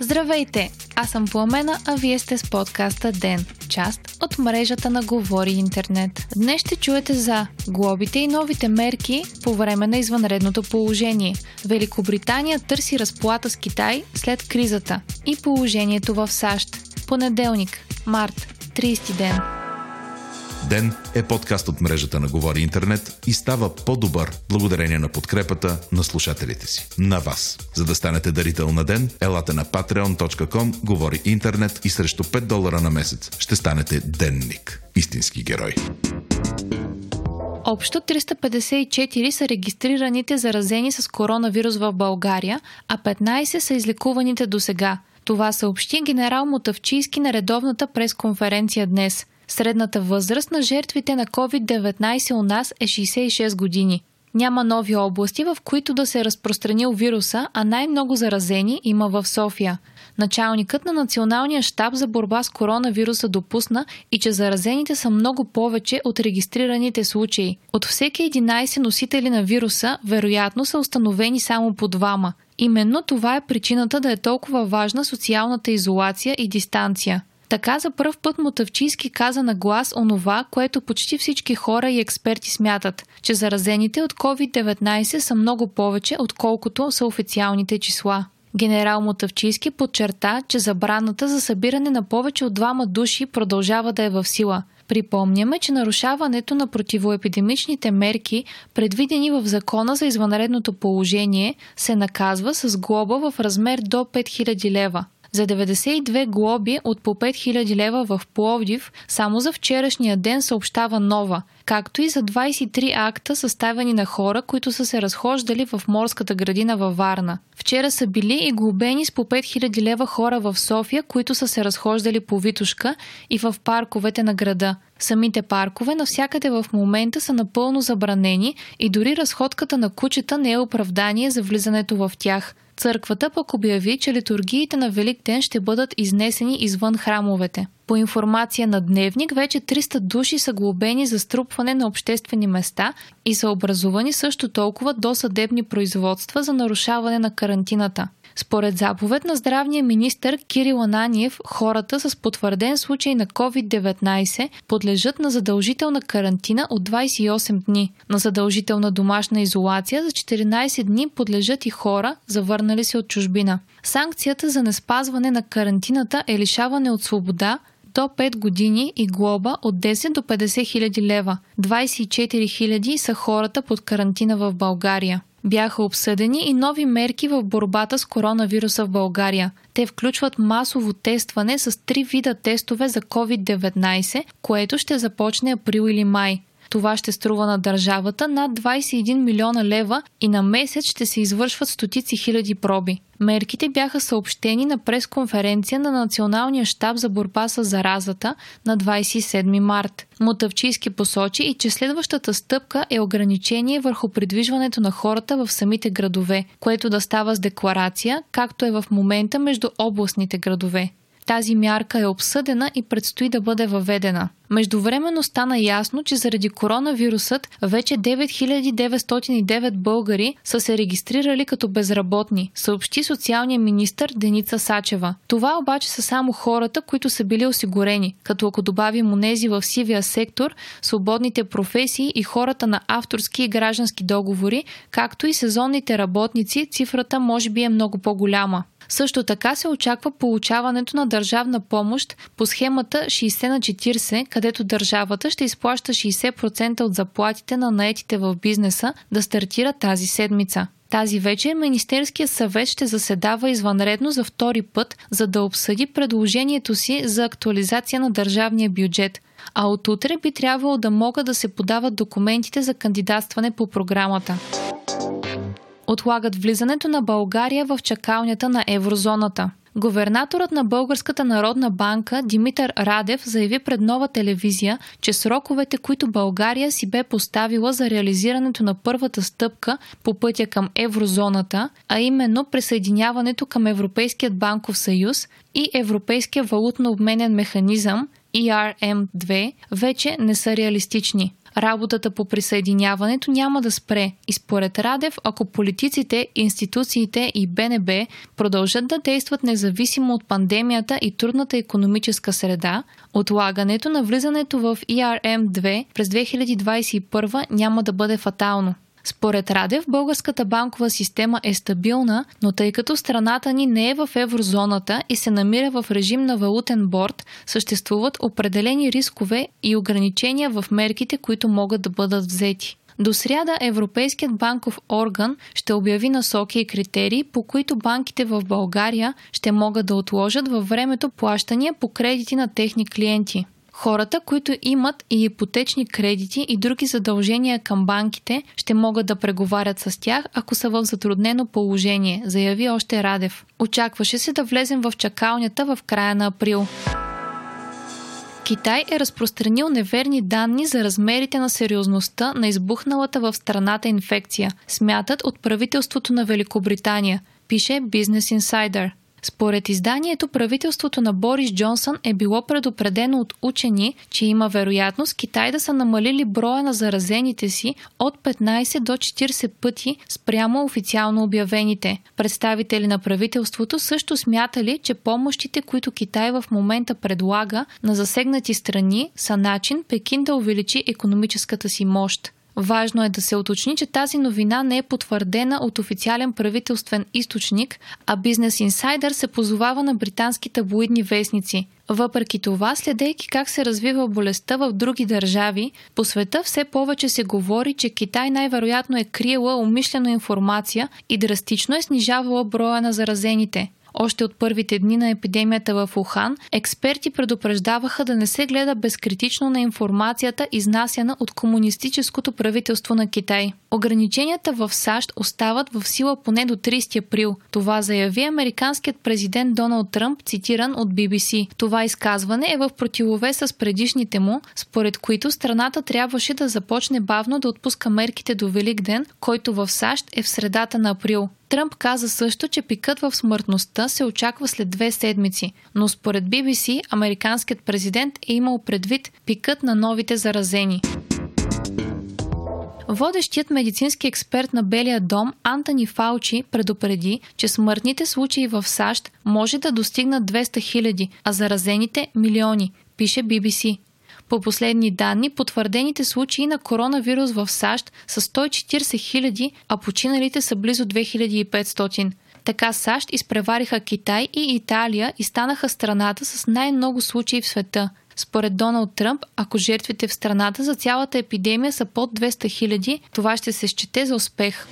Здравейте! Аз съм Пламена, а вие сте с подкаста ДЕН, част от мрежата на Говори Интернет. Днес ще чуете за глобите и новите мерки по време на извънредното положение. Великобритания търси разплата с Китай след кризата и положението в САЩ. Понеделник, март, 30 ден. Ден е подкаст от мрежата на Говори Интернет и става по-добър благодарение на подкрепата на слушателите си. На вас. За да станете дарител на ден, елате на patreon.com, Говори Интернет и срещу 5 долара на месец ще станете денник. Истински герой. Общо 354 са регистрираните заразени с коронавирус в България, а 15 са излекуваните до сега. Това съобщи генерал Мотавчийски на редовната пресконференция днес – Средната възраст на жертвите на COVID-19 у нас е 66 години. Няма нови области, в които да се е разпространил вируса, а най-много заразени има в София. Началникът на Националния щаб за борба с коронавируса допусна и че заразените са много повече от регистрираните случаи. От всеки 11 носители на вируса, вероятно са установени само по двама. Именно това е причината да е толкова важна социалната изолация и дистанция. Така за първ път Мотавчийски каза на глас онова, което почти всички хора и експерти смятат, че заразените от COVID-19 са много повече, отколкото са официалните числа. Генерал Мотавчийски подчерта, че забраната за събиране на повече от двама души продължава да е в сила. Припомняме, че нарушаването на противоепидемичните мерки, предвидени в Закона за извънредното положение, се наказва с глоба в размер до 5000 лева. За 92 глоби от по 5000 лева в Пловдив само за вчерашния ден съобщава нова, както и за 23 акта съставени на хора, които са се разхождали в морската градина във Варна. Вчера са били и глобени с по 5000 лева хора в София, които са се разхождали по Витушка и в парковете на града. Самите паркове навсякъде в момента са напълно забранени и дори разходката на кучета не е оправдание за влизането в тях – Църквата пък обяви, че литургиите на Велик ден ще бъдат изнесени извън храмовете. По информация на Дневник, вече 300 души са глобени за струпване на обществени места и са образувани също толкова досъдебни производства за нарушаване на карантината. Според заповед на здравния министр Кирил Ананиев, хората с потвърден случай на COVID-19 подлежат на задължителна карантина от 28 дни. На задължителна домашна изолация за 14 дни подлежат и хора, завърнали се от чужбина. Санкцията за неспазване на карантината е лишаване от свобода, до 5 години и глоба от 10 до 50 хиляди лева. 24 хиляди са хората под карантина в България. Бяха обсъдени и нови мерки в борбата с коронавируса в България. Те включват масово тестване с три вида тестове за COVID-19, което ще започне април или май. Това ще струва на държавата над 21 милиона лева и на месец ще се извършват стотици хиляди проби. Мерките бяха съобщени на пресконференция на Националния щаб за борба с заразата на 27 март. Мотавчийски посочи и че следващата стъпка е ограничение върху придвижването на хората в самите градове, което да става с декларация, както е в момента между областните градове. Тази мярка е обсъдена и предстои да бъде въведена. Междувременно стана ясно, че заради коронавирусът вече 9909 българи са се регистрирали като безработни, съобщи социалния министр Деница Сачева. Това обаче са само хората, които са били осигурени, като ако добавим онези в сивия сектор, свободните професии и хората на авторски и граждански договори, както и сезонните работници, цифрата може би е много по-голяма. Също така се очаква получаването на държавна помощ по схемата 60 на 40, където държавата ще изплаща 60% от заплатите на наетите в бизнеса да стартира тази седмица. Тази вечер Министерския съвет ще заседава извънредно за втори път, за да обсъди предложението си за актуализация на държавния бюджет. А от утре би трябвало да могат да се подават документите за кандидатстване по програмата отлагат влизането на България в чакалнята на еврозоната. Говернаторът на Българската народна банка Димитър Радев заяви пред нова телевизия, че сроковете, които България си бе поставила за реализирането на първата стъпка по пътя към еврозоната, а именно присъединяването към Европейският банков съюз и Европейския валутно обменен механизъм ERM2, вече не са реалистични. Работата по присъединяването няма да спре и според Радев, ако политиците, институциите и БНБ продължат да действат независимо от пандемията и трудната економическа среда, отлагането на влизането в ERM2 през 2021 няма да бъде фатално. Според Радев, българската банкова система е стабилна, но тъй като страната ни не е в еврозоната и се намира в режим на валутен борт, съществуват определени рискове и ограничения в мерките, които могат да бъдат взети. До сряда Европейският банков орган ще обяви насоки и критерии, по които банките в България ще могат да отложат във времето плащания по кредити на техни клиенти. Хората, които имат и ипотечни кредити и други задължения към банките, ще могат да преговарят с тях, ако са в затруднено положение, заяви още Радев. Очакваше се да влезем в чакалнята в края на април. Китай е разпространил неверни данни за размерите на сериозността на избухналата в страната инфекция, смятат от правителството на Великобритания, пише Business Insider. Според изданието, правителството на Борис Джонсън е било предупредено от учени, че има вероятност Китай да са намалили броя на заразените си от 15 до 40 пъти спрямо официално обявените. Представители на правителството също смятали, че помощите, които Китай в момента предлага на засегнати страни, са начин Пекин да увеличи економическата си мощ. Важно е да се уточни, че тази новина не е потвърдена от официален правителствен източник, а Business Insider се позовава на британски таблоидни вестници. Въпреки това, следейки как се развива болестта в други държави, по света все повече се говори, че Китай най-вероятно е криела умишлено информация и драстично е снижавала броя на заразените. Още от първите дни на епидемията в Ухан, експерти предупреждаваха да не се гледа безкритично на информацията, изнасяна от комунистическото правителство на Китай. Ограниченията в САЩ остават в сила поне до 30 април. Това заяви американският президент Доналд Тръмп, цитиран от BBC. Това изказване е в противовес с предишните му, според които страната трябваше да започне бавно да отпуска мерките до Великден, който в САЩ е в средата на април. Тръмп каза също, че пикът в смъртността се очаква след две седмици, но според BBC, американският президент е имал предвид пикът на новите заразени. Водещият медицински експерт на Белия дом Антони Фаучи предупреди, че смъртните случаи в САЩ може да достигнат 200 хиляди, а заразените – милиони, пише BBC. По последни данни, потвърдените случаи на коронавирус в САЩ са 140 хиляди, а починалите са близо 2500. Така САЩ изпревариха Китай и Италия и станаха страната с най-много случаи в света. Според Доналд Тръмп, ако жертвите в страната за цялата епидемия са под 200 хиляди, това ще се счете за успех.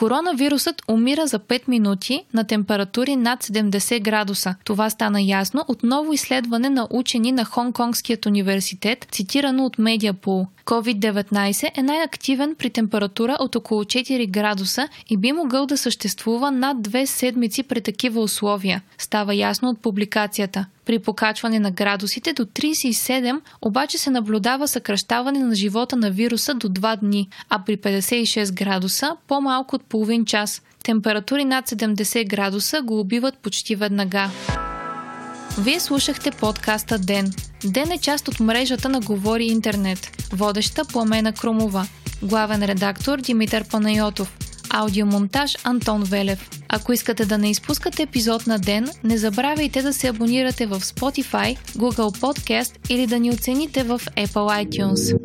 Коронавирусът умира за 5 минути на температури над 70 градуса. Това стана ясно от ново изследване на учени на Хонконгският университет, цитирано от Mediapool. COVID-19 е най-активен при температура от около 4 градуса и би могъл да съществува над 2 седмици при такива условия. Става ясно от публикацията. При покачване на градусите до 37 обаче се наблюдава съкръщаване на живота на вируса до 2 дни, а при 56 градуса по-малко от половин час. Температури над 70 градуса го убиват почти веднага. Вие слушахте подкаста Ден. Ден е част от мрежата на Говори Интернет. Водеща Пламена Крумова. Главен редактор Димитър Панайотов. Аудиомонтаж Антон Велев. Ако искате да не изпускате епизод на ден, не забравяйте да се абонирате в Spotify, Google Podcast или да ни оцените в Apple iTunes.